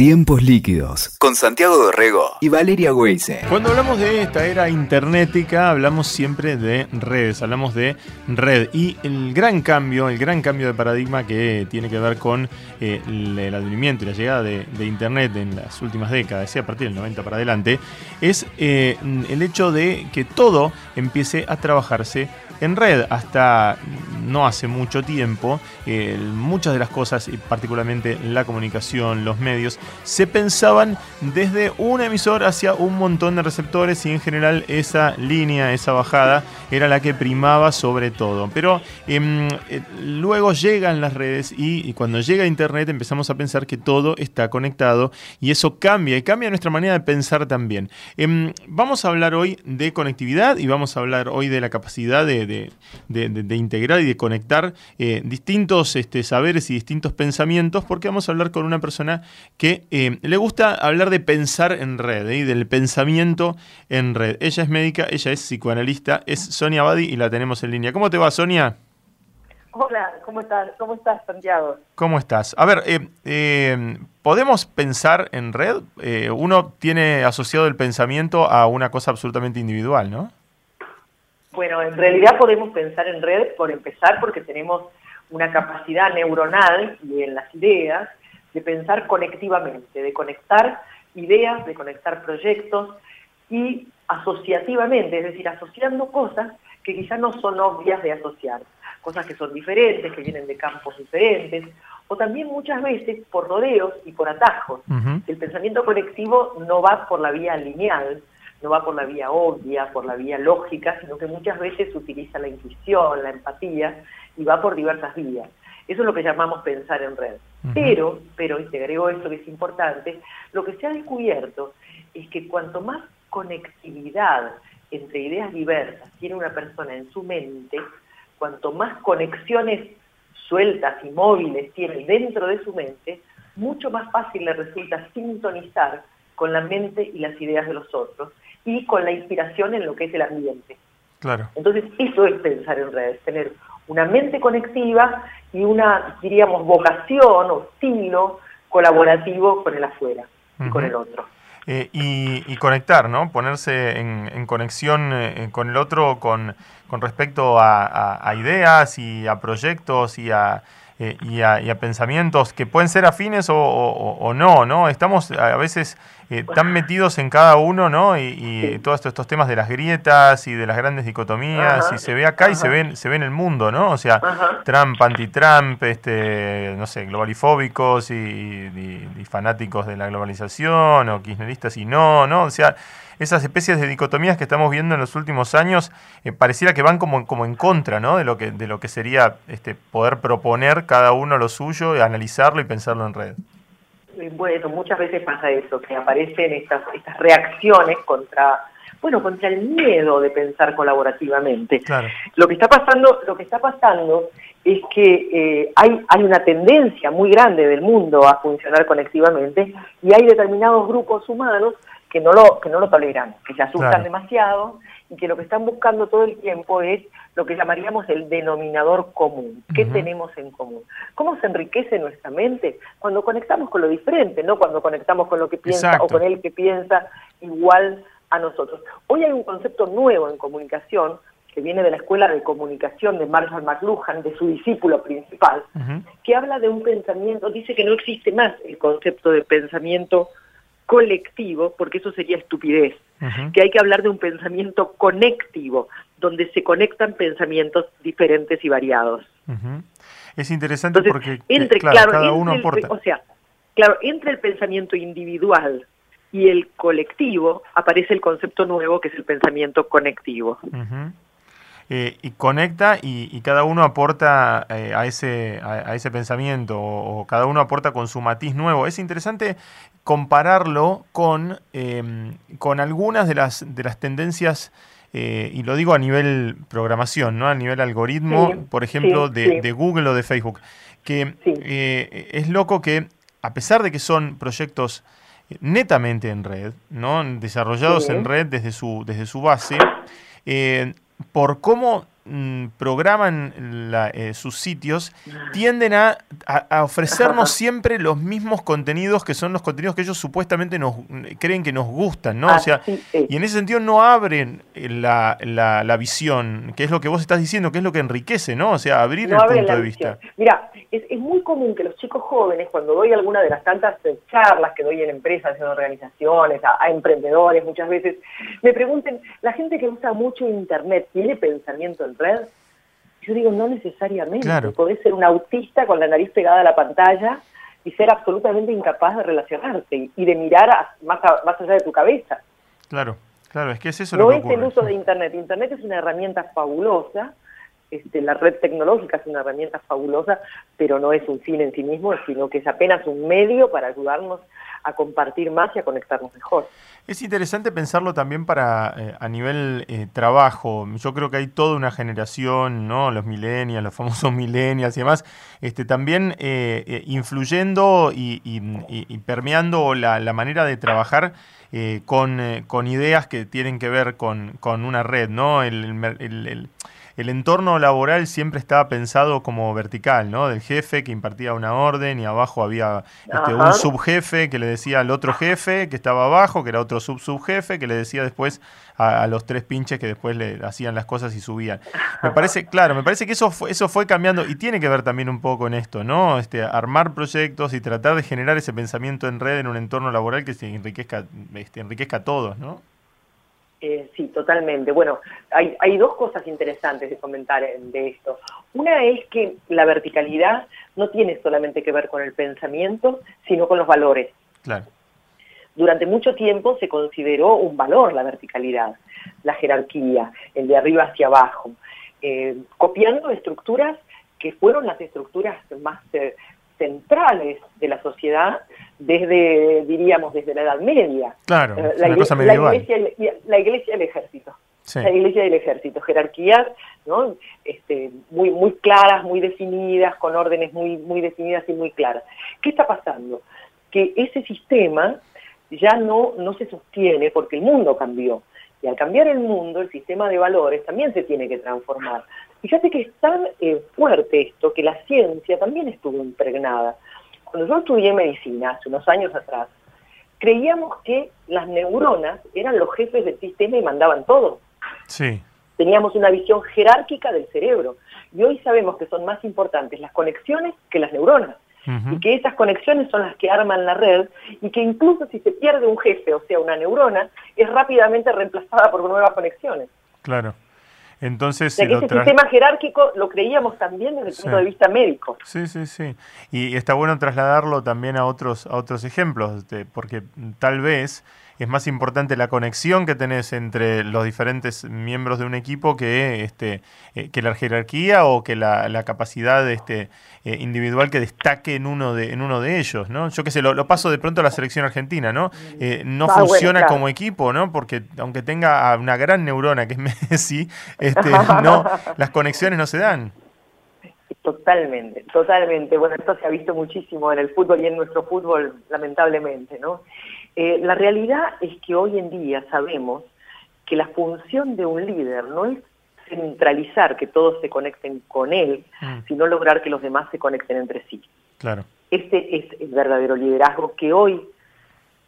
Tiempos líquidos con Santiago Dorrego y Valeria Weise. Cuando hablamos de esta era internetica, hablamos siempre de redes, hablamos de red y el gran cambio, el gran cambio de paradigma que tiene que ver con eh, el, advenimiento y la llegada de, internet en las últimas décadas, a partir del 90 para adelante, es eh, el hecho de que todo empiece a trabajarse en red. Hasta no hace mucho tiempo, eh, muchas de las cosas, y particularmente la comunicación, los medios, se pensaban desde un emisor hacia un montón de receptores y en general esa línea, esa bajada, era la que primaba sobre todo. Pero em, eh, luego llegan las redes y, cuando llega Internet empezamos a pensar que todo está conectado y eso cambia y cambia nuestra manera de pensar también. Em, vamos a hablar hoy de conectividad y vamos a hablar hoy de la capacidad de de, integrar y de conectar eh, distintos este, saberes y distintos pensamientos, porque vamos a hablar con una persona que eh, le gusta hablar de pensar en red ¿eh? y del pensamiento en red. Ella es médica, ella es psicoanalista, es Sonia Badi y la tenemos en línea. ¿Cómo te va, Sonia? Hola, ¿cómo estás? ¿Cómo estás, Santiago? ¿Cómo estás? A ver, ¿podemos pensar en red? uno tiene asociado el pensamiento a una cosa absolutamente individual, ¿no? Bueno, en realidad podemos pensar en red por empezar porque tenemos una capacidad neuronal y en las ideas de pensar conectivamente, de conectar ideas, de conectar proyectos y asociativamente, es decir, asociando cosas que quizás no son obvias de asociar, cosas que son diferentes, que vienen de campos diferentes, o también muchas veces por rodeos y por atajos. El pensamiento conectivo no va por la vía lineal, no va por la vía obvia, por la vía lógica, sino que muchas veces utiliza la intuición, la empatía y va por diversas vías. Eso es lo que llamamos pensar en red. Pero, pero, y te agrego esto que es importante, lo que se ha descubierto es que cuanto más conectividad entre ideas diversas tiene una persona en su mente, cuanto más conexiones sueltas y móviles tiene dentro de su mente, mucho más fácil le resulta sintonizar con la mente y las ideas de los otros y con la inspiración en lo que es el ambiente. Claro. Entonces, eso es pensar en redes, tener una mente conectiva y una, diríamos, vocación o estilo colaborativo con el afuera y con el otro. Eh, y, conectar, ¿no? Ponerse en, conexión eh, con el otro con, con respecto a, ideas y a proyectos y a, eh, y, a, pensamientos que pueden ser afines o, no, ¿no? Estamos a veces eh, tan metidos en cada uno, ¿no? Y, todos estos, temas de las grietas y de las grandes dicotomías, y se ve acá y se ve, se ve en el mundo, ¿no? O sea, Trump, anti-Trump, este, no sé, globalifóbicos y, y, fanáticos de la globalización, o kirchneristas y no, ¿no? O sea, esas especies de dicotomías que estamos viendo en los últimos años eh, pareciera que van como, como en contra ¿no? de, lo que, de lo que sería este, poder proponer cada uno lo suyo, y analizarlo y pensarlo en red. Bueno, muchas veces pasa eso, que aparecen estas, estas reacciones contra bueno, contra el miedo de pensar colaborativamente. Lo que está pasando, lo que está pasando es que eh, hay, hay una tendencia muy grande del mundo a funcionar conectivamente y hay determinados grupos humanos que no lo, que no lo toleran, que se asustan demasiado y que lo que están buscando todo el tiempo es lo que llamaríamos el denominador común. ¿Qué tenemos en común? ¿Cómo se enriquece nuestra mente? Cuando conectamos con lo diferente, no cuando conectamos con lo que piensa o con el que piensa igual a nosotros. Hoy hay un concepto nuevo en comunicación que viene de la Escuela de Comunicación de Marshall McLuhan, de su discípulo principal, que habla de un pensamiento, dice que no existe más el concepto de pensamiento colectivo, porque eso sería estupidez, que hay que hablar de un pensamiento conectivo, donde se conectan pensamientos diferentes y variados. Es interesante porque entre, claro, cada uno aporta. o sea, claro, entre el pensamiento individual y el colectivo aparece el concepto nuevo que es el pensamiento conectivo. Eh, y conecta y, cada uno aporta eh, a, ese, a, ese pensamiento o, cada uno aporta con su matiz nuevo. Es interesante compararlo con, em, con algunas de las, de las tendencias, eh, y lo digo a nivel programación, ¿no? a nivel algoritmo, por ejemplo, de, de, Google o de Facebook, que es loco que a pesar de que son proyectos netamente en red, ¿no? desarrollados en red desde su, desde su base, por cómo mm, programan eh, sus sitios tienden a, ofrecernos siempre los mismos contenidos que son los contenidos que ellos supuestamente nos creen que nos gustan, ¿no? o sea, y en ese sentido no abren la, la, visión, que es lo que vos estás diciendo, que es lo que enriquece, ¿no? O sea, abrir el punto de vista. Mira, es, es muy común que los chicos jóvenes, cuando doy alguna de las tantas eh, charlas que doy en empresas, en organizaciones, a, emprendedores muchas veces, me pregunten, ¿la gente que usa mucho Internet tiene pensamiento en red? Yo digo, no necesariamente. Claro. Podés ser un autista con la nariz pegada a la pantalla y ser absolutamente incapaz de relacionarte y de mirar más, más allá de tu cabeza. Claro, claro, es que es eso no lo que es el uso de Internet. Internet es una herramienta fabulosa, este, la red tecnológica es una herramienta fabulosa, pero no es un fin en sí mismo, sino que es apenas un medio para ayudarnos a compartir más y a conectarnos mejor. Es interesante pensarlo también para eh, a nivel eh, trabajo. Yo creo que hay toda una generación, ¿no? Los millennials, los famosos millennials y demás, este, también eh, influyendo y, permeando la, manera de trabajar con, con, ideas que tienen que ver con, con una red, ¿no? el entorno laboral siempre estaba pensado como vertical, ¿no? Del jefe que impartía una orden y abajo había este, un subjefe que le decía al otro jefe que estaba abajo, que era otro sub-subjefe, que le decía después a, los tres pinches que después le hacían las cosas y subían. Me parece, claro, me parece que eso fue, eso fue cambiando y tiene que ver también un poco con esto, ¿no? Este, armar proyectos y tratar de generar ese pensamiento en red en un entorno laboral que se enriquezca, este, enriquezca a todos, ¿no? Eh, sí, totalmente. Bueno, hay, hay, dos cosas interesantes de comentar de esto. Una es que la verticalidad no tiene solamente que ver con el pensamiento, sino con los valores. Claro. Durante mucho tiempo se consideró un valor la verticalidad, la jerarquía, el de arriba hacia abajo, eh, copiando estructuras que fueron las estructuras más eh, centrales de la sociedad desde, diríamos, desde la Edad Media. Claro, eh, la, iglesia, la, iglesia, la iglesia y el ejército. La iglesia y el ejército, jerarquías ¿no? este, muy, muy claras, muy definidas, con órdenes muy, muy definidas y muy claras. ¿Qué está pasando? Que ese sistema ya no, no se sostiene porque el mundo cambió. Y al cambiar el mundo, el sistema de valores también se tiene que transformar. Fíjate que es tan eh, fuerte esto que la ciencia también estuvo impregnada. Cuando yo estudié medicina hace unos años atrás, creíamos que las neuronas eran los jefes del sistema y mandaban todo. Sí. Teníamos una visión jerárquica del cerebro. Y hoy sabemos que son más importantes las conexiones que las neuronas. Y que esas conexiones son las que arman la red y que incluso si se pierde un jefe, o sea, una neurona, es rápidamente reemplazada por nuevas conexiones. Claro. Entonces, ese sistema jerárquico lo creíamos también desde el punto de vista médico. Sí, sí, sí. Y está bueno trasladarlo también a otros, a otros ejemplos, porque tal vez es más importante la conexión que tenés entre los diferentes miembros de un equipo que, este, eh, que la jerarquía o que la, capacidad este, eh, individual que destaque en uno de, en uno de ellos, ¿no? Yo qué sé, lo, paso de pronto a la selección argentina, ¿no? Eh, no ah, funciona como equipo, ¿no? Porque aunque tenga una gran neurona que es Messi, este, no, las conexiones no se dan. Totalmente, totalmente. Bueno, esto se ha visto muchísimo en el fútbol y en nuestro fútbol, lamentablemente, ¿no? Eh, la realidad es que hoy en día sabemos que la función de un líder no es centralizar que todos se conecten con él, mm. sino lograr que los demás se conecten entre sí. Claro. Este es el verdadero liderazgo que hoy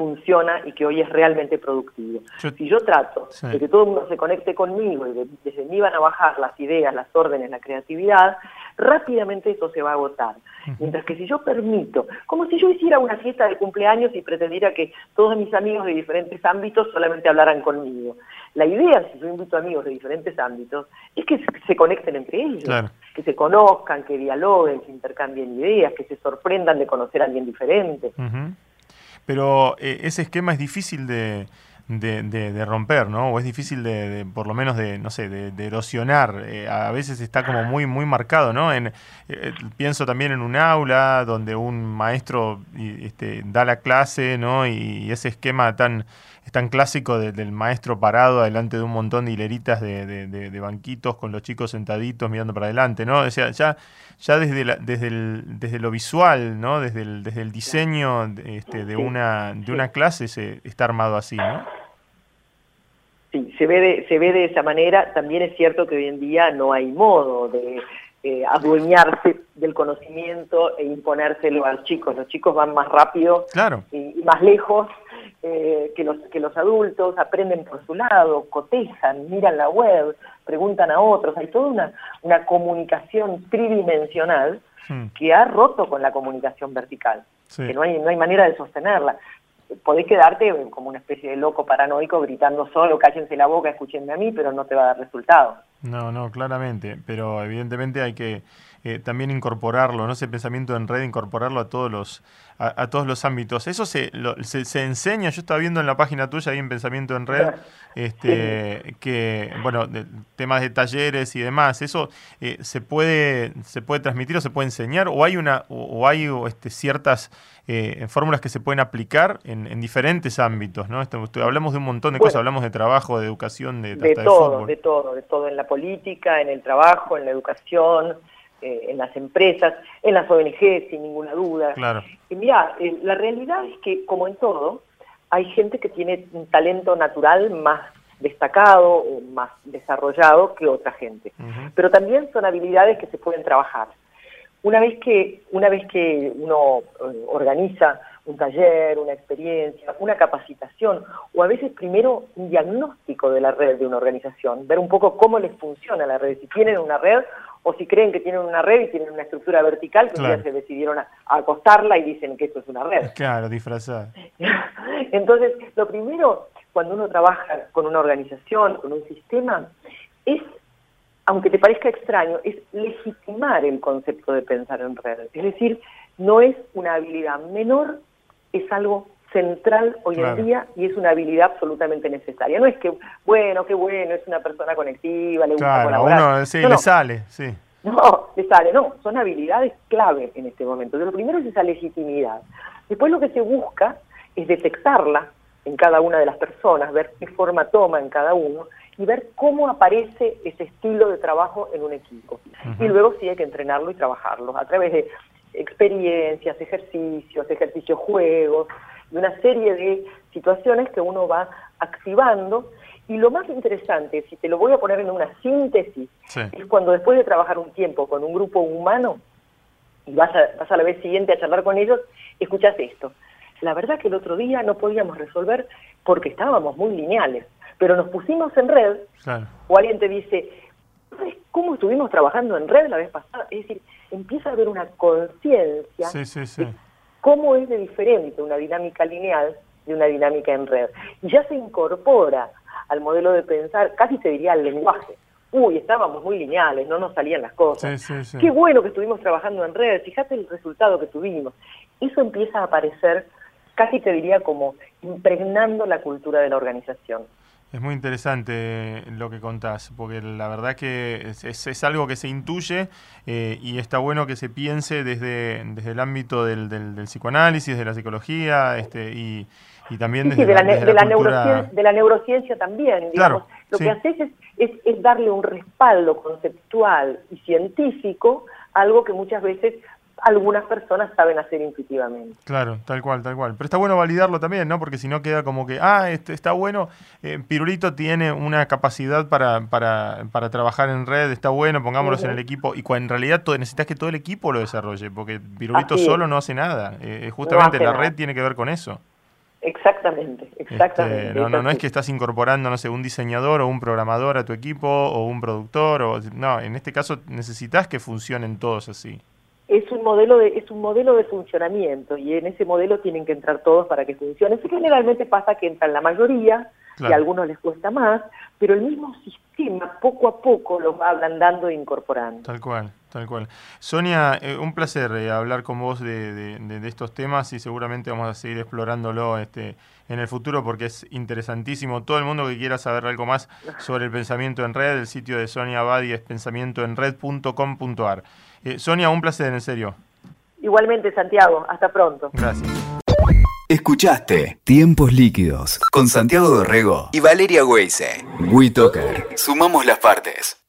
funciona y que hoy es realmente productivo. si yo trato de que todo el mundo se conecte conmigo y de, desde mí van a bajar las ideas, las órdenes, la creatividad, rápidamente eso se va a agotar. Mientras que si yo permito, como si yo hiciera una fiesta de cumpleaños y pretendiera que todos mis amigos de diferentes ámbitos solamente hablaran conmigo. La idea, si yo invito amigos de diferentes ámbitos, es que se conecten entre ellos, que se conozcan, que dialoguen, que intercambien ideas, que se sorprendan de conocer a alguien diferente. Pero eh, ese esquema es difícil de, de, romper, ¿no? O es difícil de, por lo menos de, no sé, de, erosionar. Eh, a veces está como muy, muy marcado, ¿no? En, eh, pienso también en un aula donde un maestro este, da la clase, ¿no? Y, ese esquema tan, tan clásico del maestro parado delante de un montón de hileritas de, banquitos con los chicos sentaditos mirando para adelante, ¿no? O sea, ya, ya desde, la, desde, el, desde lo visual, ¿no? Desde el, desde el diseño este, de, una, de una clase se está armado así, ¿no? Sí, se ve, de, se ve de esa manera. También es cierto que hoy en día no hay modo de eh, adueñarse del conocimiento e imponérselo a los chicos. Los chicos van más rápido y, más lejos eh, que, los, que los adultos, aprenden por su lado, cotejan, miran la web, preguntan a otros. Hay toda una, una comunicación tridimensional hmm. que ha roto con la comunicación vertical, que no hay, no hay manera de sostenerla podés quedarte como una especie de loco paranoico gritando solo, cállense la boca, escúchenme a mí, pero no te va a dar resultado. No, no, claramente, pero evidentemente hay que eh, también incorporarlo, ¿no? Ese pensamiento en red, incorporarlo a todos los, a, todos los ámbitos. Eso se, se, enseña, yo estaba viendo en la página tuya ahí en Pensamiento en Red, este, que, bueno, temas de talleres y demás, ¿eso eh, se, puede, se puede transmitir o se puede enseñar? ¿O hay, una, o, hay este, ciertas eh, fórmulas que se pueden aplicar en, diferentes ámbitos? ¿no? hablamos de un montón de cosas, hablamos de trabajo, de educación, de, de todo, de todo, de todo, en la política, en el trabajo, en la educación, eh, en las empresas, en las ONG, sin ninguna duda. Claro. Y mira, eh, la realidad es que, como en todo, hay gente que tiene un talento natural más destacado o más desarrollado que otra gente. Pero también son habilidades que se pueden trabajar. Una vez que, una vez que uno eh, organiza un taller, una experiencia, una capacitación, o a veces primero un diagnóstico de la red de una organización, ver un poco cómo les funciona la red, si tienen una red o si creen que tienen una red y tienen una estructura vertical, que ya se decidieron a, acostarla y dicen que esto es una red. Claro, disfrazada. Entonces, lo primero, cuando uno trabaja con una organización, con un sistema, es, aunque te parezca extraño, es legitimar el concepto de pensar en red. Es decir, no es una habilidad menor, es algo central hoy en día y es una habilidad absolutamente necesaria. No es que, bueno, qué bueno, es una persona conectiva, le gusta colaborar. Uno, sí, le sale, sí. No, le sale, no, son habilidades clave en este momento. Lo primero es esa legitimidad. Después lo que se busca es detectarla en cada una de las personas, ver qué forma toma en cada uno y ver cómo aparece ese estilo de trabajo en un equipo. Y luego sí hay que entrenarlo y trabajarlo a través de experiencias, ejercicios, ejercicios, juegos, de una serie de situaciones que uno va activando. Y lo más interesante, si te lo voy a poner en una síntesis, es cuando después de trabajar un tiempo con un grupo humano y vas a, vas a la vez siguiente a charlar con ellos, escuchas esto. La verdad que el otro día no podíamos resolver porque estábamos muy lineales, pero nos pusimos en red, o alguien te dice, cómo estuvimos trabajando en red la vez pasada? Es decir, empieza a haber una conciencia sí, sí, sí cómo es de diferente una dinámica lineal de una dinámica en red. Y ya se incorpora al modelo de pensar, casi se diría al lenguaje. Uy, estábamos muy lineales, no nos salían las cosas. Qué bueno que estuvimos trabajando en red, fíjate el resultado que tuvimos. Eso empieza a aparecer, casi te diría como impregnando la cultura de la organización. Es muy interesante lo que contás, porque la verdad que es, algo que se intuye eh, y está bueno que se piense desde, desde el ámbito del, del, psicoanálisis, de la psicología este, y, también desde, de la, de la, neurociencia, de la neurociencia también. Digamos. lo que haces es, es darle un respaldo conceptual y científico a algo que muchas veces algunas personas saben hacer intuitivamente. Claro, tal cual, tal cual. Pero está bueno validarlo también, ¿no? Porque si no queda como que, ah, este, está bueno, eh, Pirulito tiene una capacidad para, para, para trabajar en red, está bueno, pongámoslos en el equipo. Y cuando en realidad todo, necesitas que todo el equipo lo desarrolle, porque Pirulito solo no hace nada. Eh, justamente la red tiene que ver con eso. Exactamente, este, exactamente. no, no, no es que estás incorporando, no sé, un diseñador o un programador a tu equipo o un productor. O, no, en este caso necesitas que funcionen todos así es un modelo de es un modelo de funcionamiento y en ese modelo tienen que entrar todos para que funcione. generalmente pasa que entran la mayoría y a algunos les cuesta más, pero el mismo sistema poco a poco los va ablandando e incorporando. Tal cual, tal cual. Sonia, eh, un placer eh, hablar con vos de, de, estos temas y seguramente vamos a seguir explorándolo este, en el futuro porque es interesantísimo. Todo el mundo que quiera saber algo más sobre el pensamiento en red, el sitio de Sonia Abadi es pensamientoenred.com.ar. Eh, Sonia, un placer, en serio. Igualmente, Santiago. Hasta pronto. Gracias. Escuchaste Tiempos Líquidos con Santiago Dorrego y Valeria Weise. WeToker. Sumamos las partes.